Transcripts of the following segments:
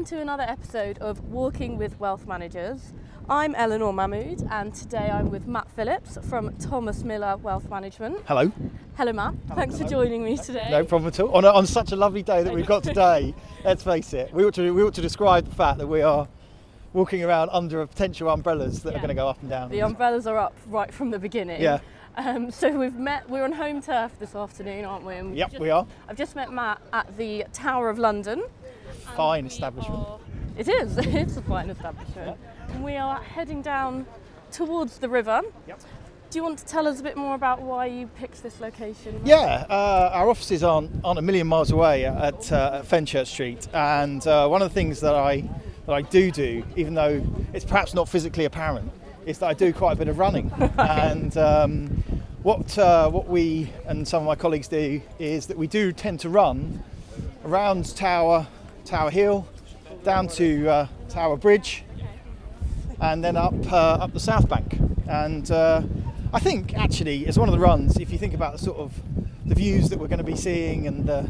welcome to another episode of Walking with Wealth Managers. I'm Eleanor Mahmoud, and today I'm with Matt Phillips from Thomas Miller Wealth Management. Hello. Hello, Matt. Thanks for joining me today. No problem at all. On, a, on such a lovely day that we've got today, let's face it, we ought, to, we ought to describe the fact that we are walking around under potential umbrellas that Yeah. are going to go up and down. The umbrellas are up right from the beginning. Yeah. Um, so we've met. We're on home turf this afternoon, aren't we? Yep, just- we are. I've just met Matt at the Tower of London. Fine establishment. are- It is. It's a fine establishment. And we are heading down towards the river. Yep. Do you want to tell us a bit more about why you picked this location? Yeah, uh, our offices aren't, aren't a million miles away at, uh, at Fenchurch Street, and uh, one of the things that I that I do do, even though it's perhaps not physically apparent, is that I do quite a bit of running. and um, what uh, what we and some of my colleagues do is that we do tend to run around Tower Tower Hill, down to uh, Tower Bridge, and then up uh, up the South Bank. And uh, I think actually, it's one of the runs, if you think about the sort of the views that we're going to be seeing and the,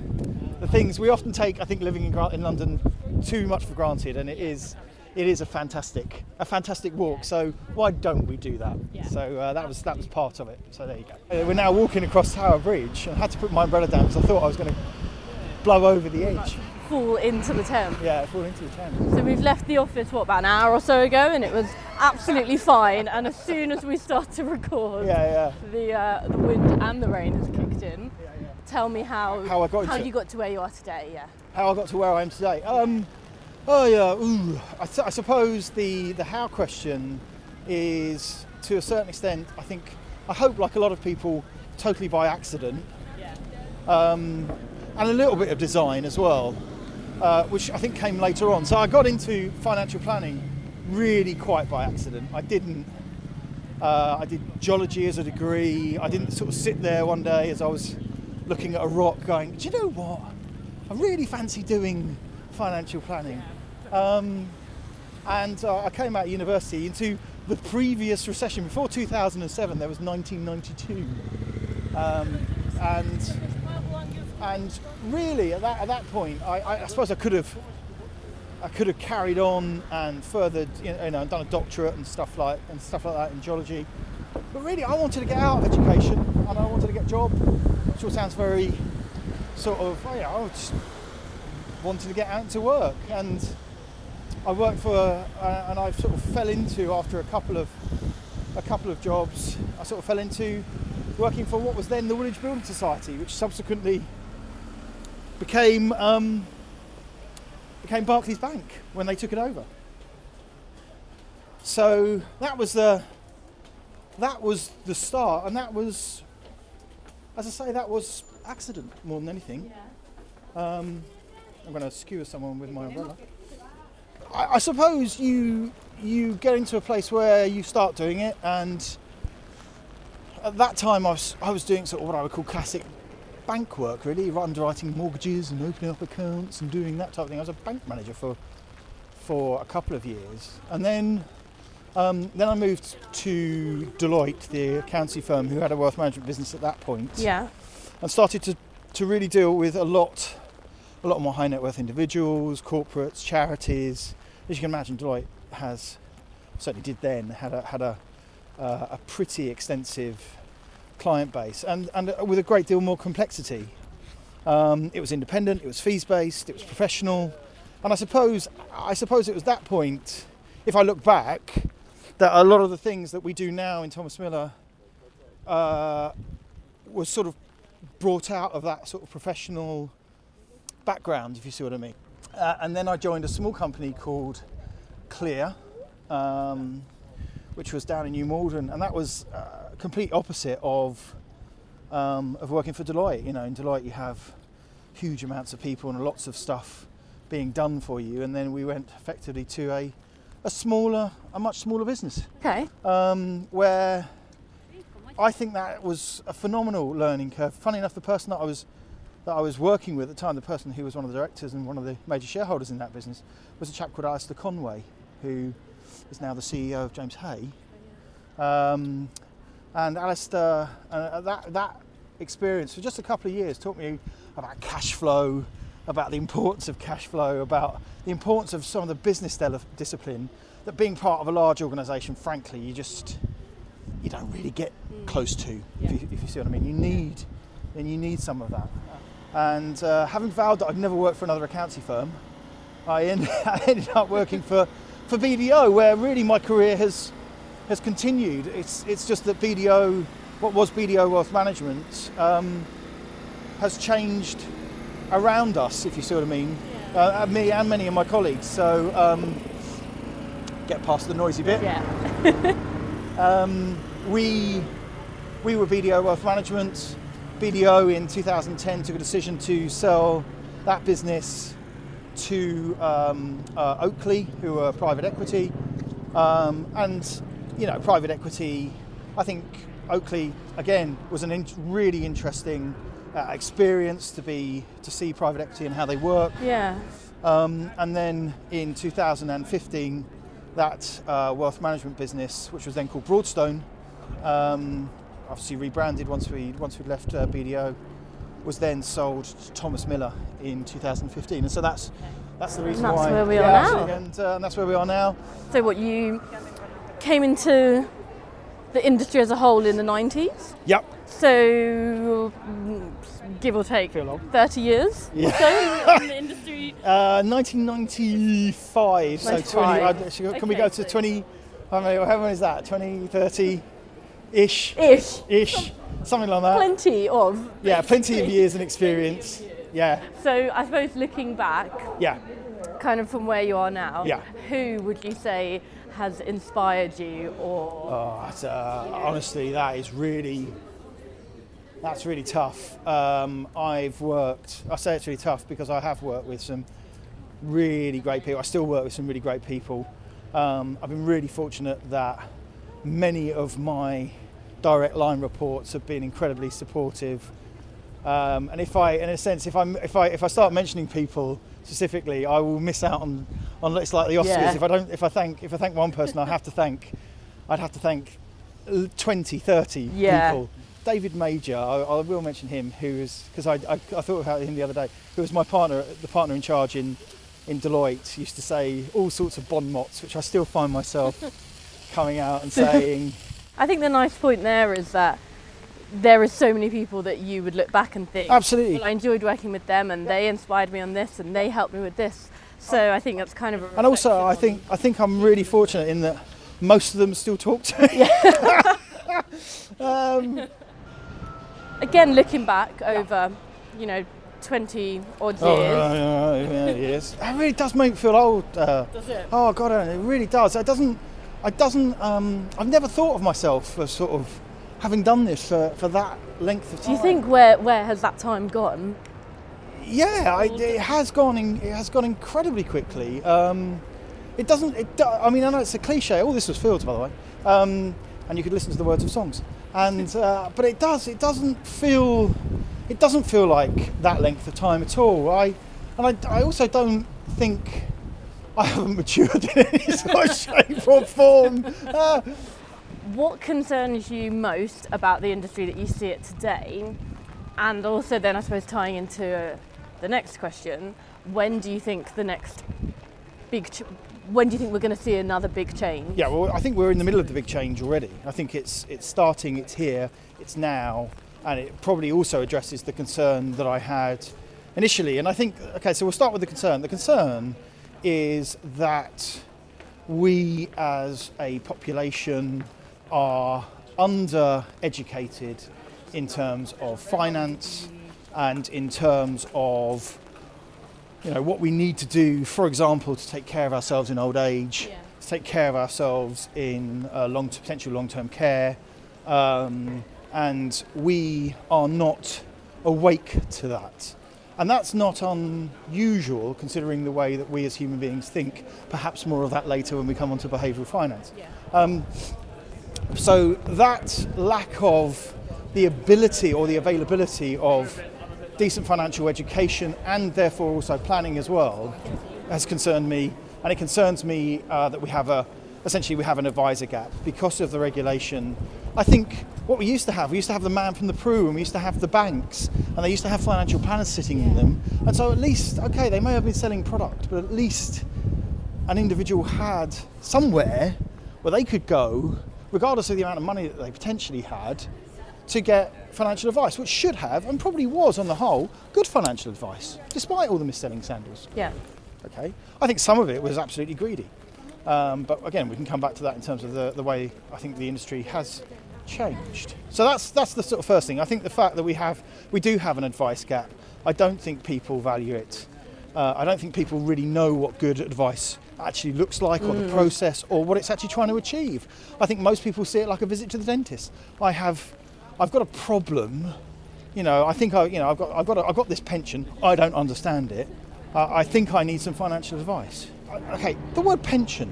the things we often take, I think living in, in London too much for granted, and it is it is a fantastic a fantastic walk. So why don't we do that? Yeah. So uh, that was that was part of it. So there you go. Uh, We're now walking across Tower Bridge, I had to put my umbrella down because I thought I was going to blow over the edge. Fall into the Thames. Yeah, fall into the Thames. So we've left the office what about an hour or so ago, and it was absolutely fine. And as soon as we start to record, Yeah, yeah. the uh, the wind and the rain has kicked in. Yeah, yeah. Tell me how How I got how you got to where you are today. Yeah. how I got to where I am today. Um, oh yeah, ooh, I, su- I suppose the the how question is to a certain extent. I think I hope like a lot of people, totally by accident, Yeah. um, and a little bit of design as well, uh, which I think came later on. So I got into financial planning really quite by accident. I didn't. Uh, I did geology as a degree. I didn't sort of sit there one day as I was looking at a rock going, do you know what? I really fancy doing financial planning. Um, and uh, I came out of university into the previous recession. Before 2007, there was 1992. Um, and, and really, at that, at that point, I, I, suppose I could have I could have carried on and furthered, you know, you know, done a doctorate and stuff like and stuff like that in geology. But really, I wanted to get out of education and I wanted to get a job, which all sounds very sort of, oh yeah, I just wanted to get out to work. And I worked for, uh, and I sort of fell into after a couple of a couple of jobs. I sort of fell into working for what was then the Woolwich Building Society, which subsequently became. Um, became Barclays Bank when they took it over. So that was the that was the start, and that was, as I say, that was accident more than anything. Um, I'm going to skewer someone with my umbrella. I, I suppose you you get into a place where you start doing it, and at that time I was I was doing sort of what I would call classic bank work, really, underwriting mortgages and opening up accounts and doing that type of thing. I was a bank manager for for a couple of years, and then um, then I moved to Deloitte, the accountancy firm, who had a wealth management business at that point, Yeah. and started to to really deal with a lot a lot more high net worth individuals, corporates, charities. As you can imagine, Deloitte has certainly did then had a had a uh, a pretty extensive client base and and with a great deal more complexity. Um, it was independent, it was fees based, it was professional, and I suppose I suppose it was that point. If I look back, that a lot of the things that we do now in Thomas Miller uh, was sort of brought out of that sort of professional background, if you see what I mean. Uh, and then I joined a small company called Clear, um, which was down in New Malden, and that was uh, complete opposite of um, of working for Deloitte. You know, in Deloitte you have huge amounts of people and lots of stuff being done for you, and then we went effectively to a a smaller, a much smaller business Okay. um, where I think that was a phenomenal learning curve. Funny enough, the person that I was that I was working with at the time, the person who was one of the directors and one of the major shareholders in that business, was a chap called Alistair Conway, who is now the CEO of James Hay. Um, and Alistair, uh, that that experience for just a couple of years taught me about cash flow about the importance of cash flow, about the importance of some of the business del- discipline. That being part of a large organisation, frankly, you just you don't really get close to. Yeah. If, you, if you see what I mean, you need then you need some of that. And uh, having vowed that I'd never work for another accountancy firm, I, end, I ended up working for, for BDO, where really my career has has continued. It's it's just that BDO, what was BDO Wealth Management, um, has changed around us, if you see what I mean. Uh, me and many of my colleagues. So um, get past the noisy bit. Yeah. Um, we we were BDO Wealth Management. BDO in 2010 took a decision to sell that business to um, uh, Oakley, who are private equity, um, and you know private equity. I think Oakley again was a in- really interesting uh, experience to be to see private equity and how they work. Yeah. Um, and then in 2015, that uh, wealth management business, which was then called Broadstone, um, obviously rebranded once we once we left uh, BDO, was then sold to Thomas Miller in 2015, and so that's that's the reason That's why. where we are now. And, uh, and that's where we are now. So what you came into the industry as a whole in the 90s? Yep. So mm, give or take 30 years Yeah. or so in the industry. Uh, 1995. So 20. 95. Uh, can Okay, we go to so- 20? How many? How many is that? 20, 30, ish, Ish. ish, something like that. Plenty of. Yeah, plenty of years and experience. Yeah, So I suppose looking back, yeah. kind of from where you are now, Yeah. who would you say has inspired you or Oh, uh, honestly, that is really, that's really tough. Um, I've worked, I say it's really tough because I have worked with some really great people. I still work with some really great people. Um, I've been really fortunate that many of my direct line reports have been incredibly supportive. Um, and if I, in a sense, if I if I if I start mentioning people specifically, I will miss out on on it's like the Oscars. Yeah. If I don't, if I thank if I thank one person, I have to thank, I'd have to thank uh, 20, 30 Yeah. people. David Major, I, I will mention him, who is because I, I I thought about him the other day. Who was my partner, the partner in charge in in Deloitte, used to say all sorts of bon mots, which I still find myself coming out and saying. I think the nice point there is that there are so many people that you would look back and think, Absolutely. well, I enjoyed working with them and they inspired me on this and they helped me with this. So I think that's kind of a And also, I think I think I'm really fortunate in that most of them still talk to me. um, again looking back over, you know, 20 odd years. oh, yeah, yeah, it really does make me feel old. Uh, Does it? oh God, it really does. It doesn't. It doesn't. Um, I've never thought of myself as sort of having done this for, for that length of time. Do you think where where has that time gone? Yeah, I, it has gone. In, it has gone incredibly quickly. Um, it doesn't. It. I mean, I know it's a cliche. All this was fields, by the way, um, and you could listen to the words of songs. And uh, but it does. It doesn't feel. It doesn't feel like that length of time at all. I and I, I also don't think I haven't matured in any sort of shape or form. Uh, What concerns you most about the industry that you see it today? And also, then I suppose tying into the next question, when do you think the next big, ch- when do you think we're going to see another big change? Yeah, well, I think we're in the middle of the big change already. I think it's it's starting, it's here, it's now, and it probably also addresses the concern that I had initially. And I think, okay, so we'll start with the concern. The concern is that we as a population are under-educated in terms of finance and in terms of you know what we need to do for example to take care of ourselves in old age Yeah. to take care of ourselves in uh, long potential long-term care um, and we are not awake to that and that's not unusual considering the way that we as human beings think perhaps more of that later when we come on to behavioural finance Yeah. um, so that lack of the ability or the availability of decent financial education and therefore also planning as well has concerned me. And it concerns me uh, that we have a essentially we have an advisor gap because of the regulation. I think what we used to have, we used to have the man from the Pru and we used to have the banks and they used to have financial planners sitting in them. And so at least, okay, they may have been selling product, but at least an individual had somewhere where they could go, regardless of the amount of money that they potentially had, to get financial advice, which should have, and probably was on the whole, good financial advice, despite all the mis-selling scandals. Yeah. Okay, I think some of it was absolutely greedy, um, but again, we can come back to that in terms of the, the way I think the industry has changed. So that's that's the sort of first thing. I think the fact that we have we do have an advice gap. I don't think people value it. Uh, I don't think people really know what good advice actually looks like, or the process, or what it's actually trying to achieve. I think most people see it like a visit to the dentist. I have, I've got a problem. You know, I think I, you know, I've got, I've got, a, I've got this pension. I don't understand it. Uh, I think I need some financial advice. Okay, the word pension.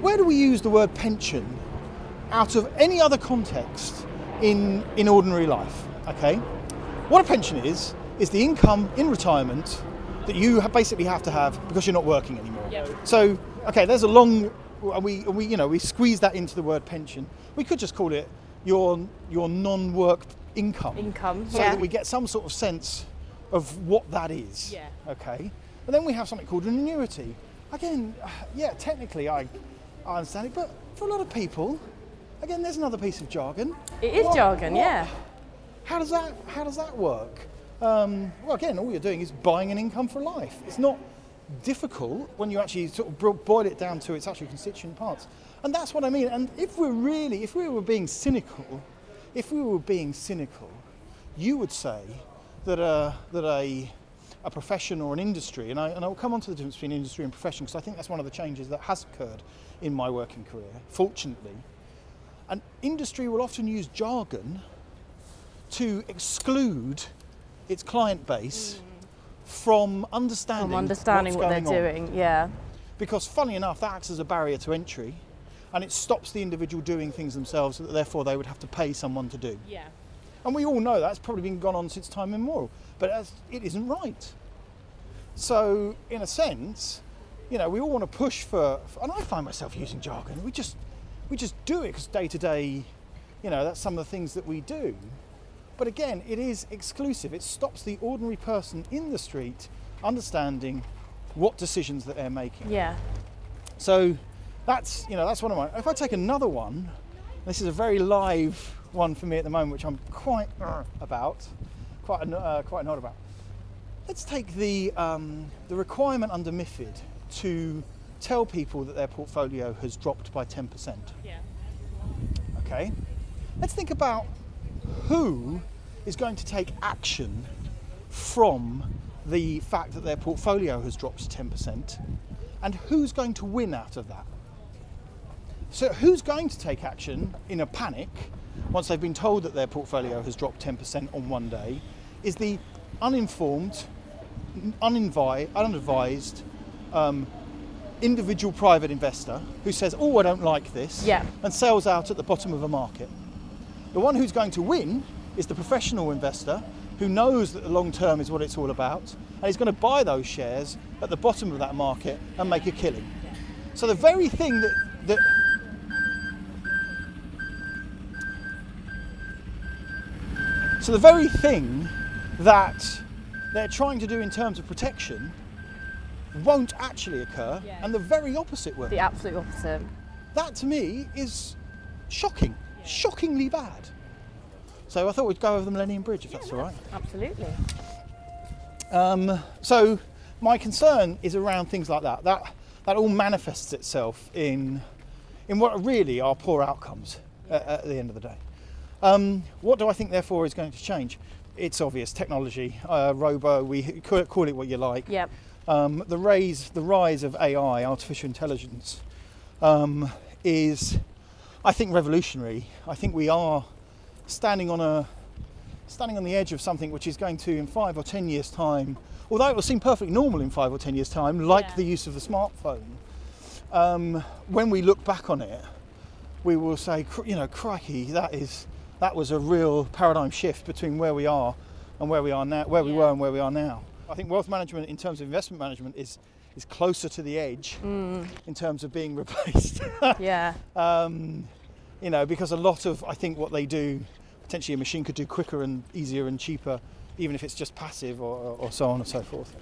Where do we use the word pension out of any other context in in ordinary life? Okay, what a pension is is the income in retirement that you basically have to have because you're not working anymore. Yeah. So, okay, there's a long we we you know we squeeze that into the word pension. We could just call it your your non-work income. Income, So yeah. that we get some sort of sense of what that is. Yeah. Okay. And then we have something called an annuity. Again, yeah, technically I I understand it, but for a lot of people, again, there's another piece of jargon. It is What- jargon, what- yeah. How does that How does that work? Um, well, again, all you're doing is buying an income for life. It's not difficult when you actually sort of boil it down to its actual constituent parts, and that's what I mean. And if we're really, if we were being cynical, if we were being cynical, you would say that a that a a profession or an industry, and, I, and I'll come on to the difference between industry and profession because I think that's one of the changes that has occurred in my working career, fortunately. An industry will often use jargon to exclude its client base mm. From understanding, From understanding what's what they're going on. doing, yeah. Because, funny enough, that acts as a barrier to entry and it stops the individual doing things themselves that therefore they would have to pay someone to do. Yeah. And we all know that's probably been gone on since time immemorial, but it isn't right. So, in a sense, you know, we all want to push for, for- and I find myself using jargon. We just, we just do it because day to day, you know, that's some of the things that we do. But again, it is exclusive. It stops the ordinary person in the street understanding what decisions that they're making. Yeah. So that's you know that's one of my. If I take another one, this is a very live one for me at the moment, which I'm quite about, quite uh, quite annoyed about. Let's take the um, the requirement under MIFID to tell people that their portfolio has dropped by 10%. Yeah. Okay, let's think about who is going to take action from the fact that their portfolio has dropped 10% and who's going to win out of that. So, who's going to take action in a panic once they've been told that their portfolio has dropped 10% on one day is the uninformed, uninvi- unadvised um, individual private investor who says, Oh, I don't like this, Yeah. and sells out at the bottom of a market. The one who's going to win is the professional investor who knows that the long term is what it's all about and is going to buy those shares at the bottom of that market and make a killing. So the very thing that, that so the very thing that they're trying to do in terms of protection won't actually occur Yeah. and the very opposite will. The absolute opposite. That to me is shocking, shockingly bad. So I thought we'd go over the Millennium Bridge if that's all right. Absolutely. Um, so my concern is around things like that. That that all manifests itself in in what really are poor outcomes at, at the end of the day. Um, what do I think therefore is going to change? It's obvious technology, uh, robo. We call it, call it what you like. Yep. um, the rise the rise of AI, artificial intelligence, um, is, I think, revolutionary. I think we are standing on a standing on the edge of something which is going to, in five or ten years' time, although it will seem perfectly normal in five or ten years' time, like Yeah. the use of the smartphone. Um, when we look back on it, we will say, you know, crikey, that is that was a real paradigm shift between where we are and where we are now, where we Yeah. were and where we are now. I think wealth management, in terms of investment management, is is closer to the edge in terms of being replaced. Yeah. um, You know, because a lot of I think what they do, potentially a machine could do quicker and easier and cheaper, even if it's just passive or, or so on and so forth.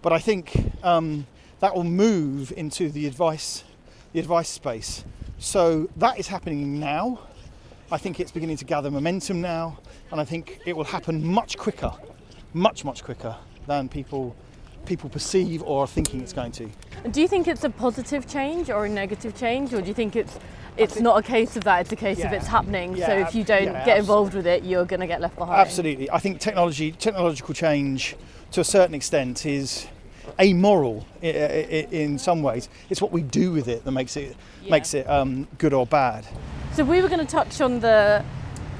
But I think um, that will move into the advice, the advice space. So that is happening now. I think it's beginning to gather momentum now, and I think it will happen much quicker, much much quicker than people people perceive or are thinking it's going to. Do you think it's a positive change or a negative change, or do you think it's it's not a case of that? It's a case of it's happening. Yeah, so if you don't yeah, get involved with it, you're going to get left behind. Absolutely. I think technology, technological change, to a certain extent, is amoral i- i- i- in some ways. It's what we do with it that makes it Yeah. makes it um, good or bad. So we were going to touch on the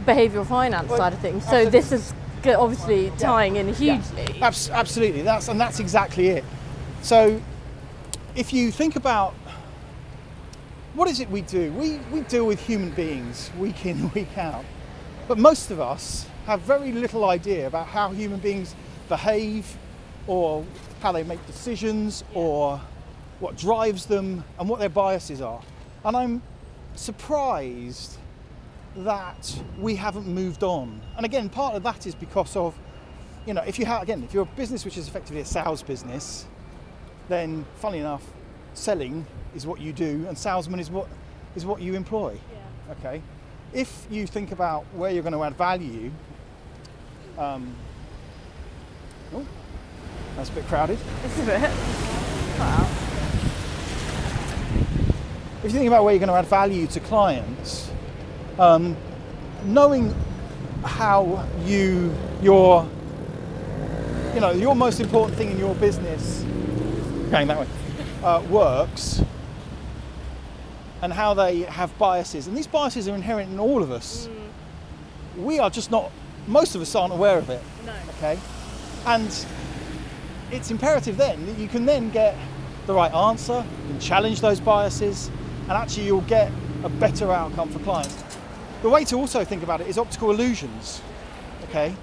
behavioural finance Well, side of things. So this is go- obviously tying in hugely. Abs- absolutely. That's and that's exactly it. So, if you think about what is it we do? We we deal with human beings week in week out, but most of us have very little idea about how human beings behave, or how they make decisions, or what drives them, and what their biases are. And I'm surprised that we haven't moved on. And again, part of that is because of, you know, if you have, again, if you're a business which is effectively a sales business, then funnily enough, selling is what you do and salesman is what is what you employ. Okay. If you think about where you're going to add value, um, oh, that's a bit crowded. It's a bit. Wow. if you think about where you're going to add value to clients, um, knowing how you your you know your most important thing in your business going that way uh, works and how they have biases and these biases are inherent in all of us. We are just not most of us aren't aware of it No. okay? And it's imperative then that you can then get the right answer and challenge those biases and actually you'll get a better outcome for clients the way to also think about it is optical illusions okay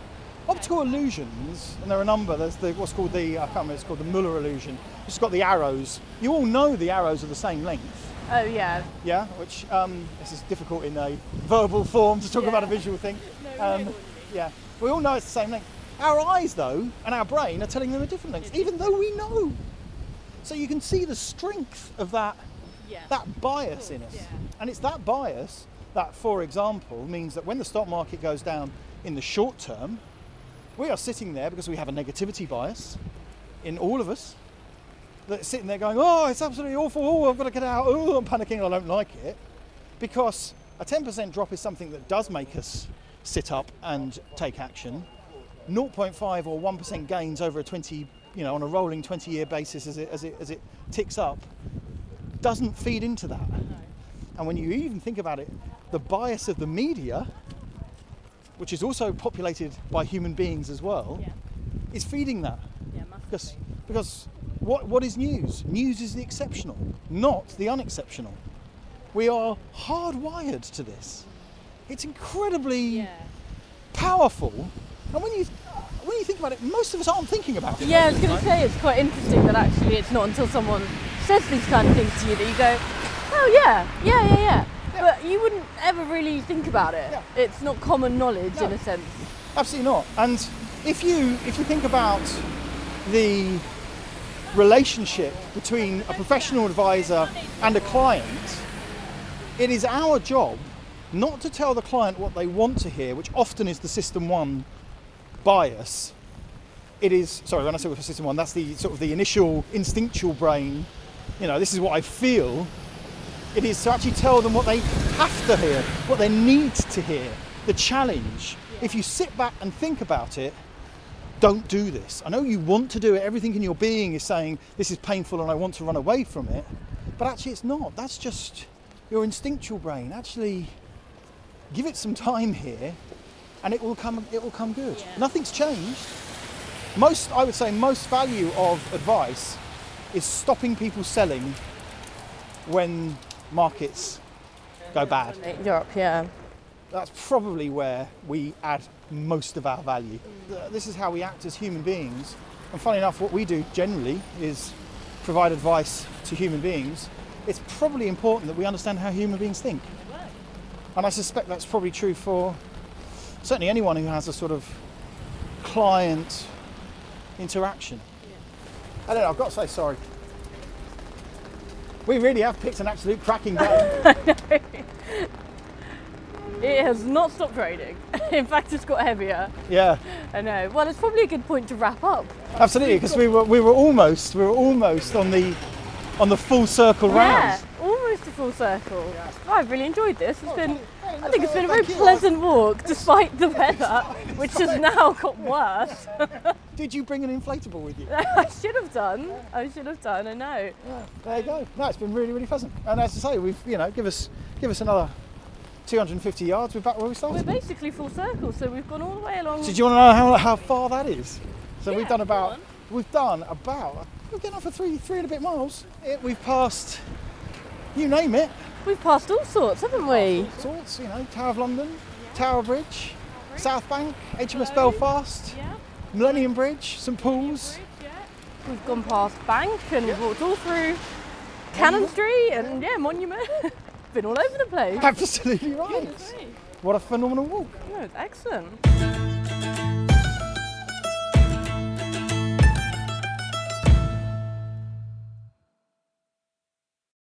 optical illusions and there are a number there's the what's called the i can't remember it's called the muller illusion it's got the arrows you all know the arrows are the same length Oh yeah. yeah, which um, this is difficult in a verbal form to talk about a visual thing. No, Um, mean. yeah, we all know it's the same length. Our eyes, though, and our brain are telling them a different length, even though we know. So you can see the strength of that Yeah. that bias in us, yeah. and it's that bias that, for example, means that when the stock market goes down in the short term, we are sitting there because we have a negativity bias in all of us that's sitting there going, oh, it's absolutely awful. Oh, I've got to get out. Oh, I'm panicking. I don't like it. Because a 10% drop is something that does make us sit up and take action. 0.5 or 1% gains over a 20, you know, on a rolling 20 year basis as it, as it, as it ticks up doesn't feed into that. And when you even think about it, the bias of the media, which is also populated by human beings as well, Yeah. is feeding that. Yeah. Because, because what, what is news? News is the exceptional, not the unexceptional. We are hardwired to this. It's incredibly Yeah. powerful. And when you, when you think about it, most of us aren't thinking about it. Yeah, I was going to say it's quite interesting that actually it's not until someone says these kind of things to you that you go, oh yeah, yeah, yeah, yeah. But you wouldn't ever really think about it. It's not common knowledge in a sense. Absolutely not. And if you if you think about the relationship between a professional advisor and a client, it is our job not to tell the client what they want to hear, which often is the system one bias. It is sorry when I say system one, that's the sort of the initial instinctual brain. You know, this is what I feel. It is to actually tell them what they have to hear, what they need to hear, the challenge. If you sit back and think about it, don't do this. I know you want to do it, everything in your being is saying this is painful and I want to run away from it, but actually it's not. That's just your instinctual brain. Actually, give it some time here and it will come it will come good. Yeah. Nothing's changed. Most I would say most value of advice is stopping people selling when markets go bad. Europe, yeah. That's probably where we add most of our value. This is how we act as human beings. And funny enough, what we do generally is provide advice to human beings. It's probably important that we understand how human beings think. And I suspect that's probably true for certainly anyone who has a sort of client interaction. I don't know, I've got to say sorry. We really have picked an absolute cracking day. It has not stopped raining. In fact, it's got heavier. yeah, I know. Well, it's probably a good point to wrap up. absolutely, because we were we were almost we were almost on the on the full circle round. Yeah, almost a full circle. Oh, I've really enjoyed this. It's been, thank- I think it's been a very pleasant walk despite the weather, which has now got worse. Did you bring an inflatable with you? I should have done. I should have done. I know. There you go. No, it's been really, really pleasant. And as I say, we've you know give us give us another 250 yards. We're back where we started. We're basically full circle, so we've gone all the way along. So do you want to know how, how far that is? So Yeah, we've done about on. we've done about we're getting off for three three and a bit miles. It, we've passed you name it. We've passed all sorts, haven't we? All Sorts, you know, Tower of London, Tower Bridge, South Bank, HMS Belfast, Yeah. Millennium Bridge, St Paul's. We've gone past Bank and we've walked all through Cannon Street and yeah, Monument. Been all over the place. Absolutely right. What a phenomenal walk. No, it's excellent.